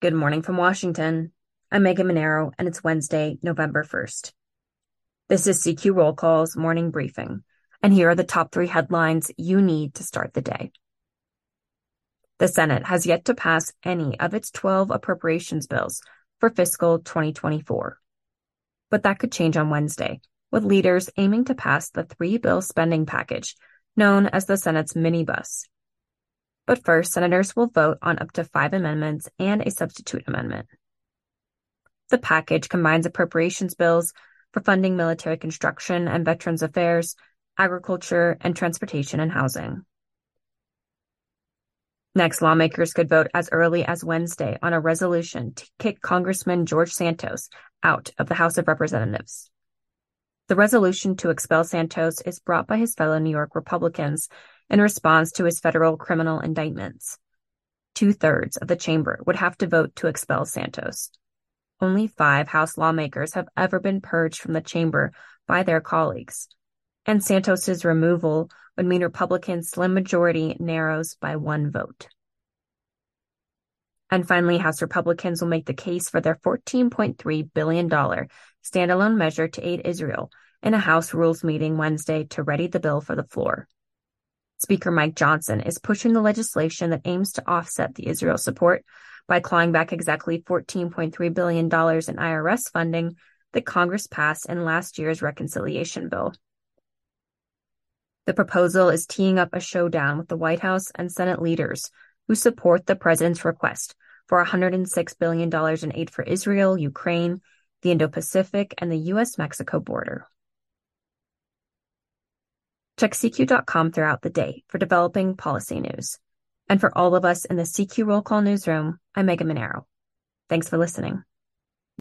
Good morning from Washington. I'm Megan Mineiro, and it's Wednesday, November 1st. This is CQ Roll Call's morning briefing, and here are the top three headlines you need to start the day. The Senate has yet to pass any of its 12 appropriations bills for fiscal 2024. But that could change on Wednesday, with leaders aiming to pass the three bill spending package known as the Senate's minibus. But first, senators will vote on up to five amendments and a substitute amendment. The package combines appropriations bills for funding military construction and veterans affairs, agriculture, and transportation and housing. Next, lawmakers could vote as early as Wednesday on a resolution to kick Congressman George Santos out of the House of Representatives. The resolution to expel Santos is brought by his fellow New York Republicans in response to his federal criminal indictments. Two thirds of the chamber would have to vote to expel Santos. Only five House lawmakers have ever been purged from the chamber by their colleagues, and Santos's removal would mean Republicans' slim majority narrows by one vote. And finally, House Republicans will make the case for their $14.3 billion standalone measure to aid Israel in a House Rules meeting Wednesday to ready the bill for the floor. Speaker Mike Johnson is pushing the legislation that aims to offset the Israel support by clawing back exactly $14.3 billion in IRS funding that Congress passed in last year's reconciliation bill. The proposal is teeing up a showdown with the White House and Senate leaders who support the president's request for $106 billion in aid for Israel, Ukraine, the Indo Pacific, and the U.S. Mexico border. Check CQ.com throughout the day for developing policy news. And for all of us in the CQ Roll Call newsroom, I'm Megan Mineiro. Thanks for listening.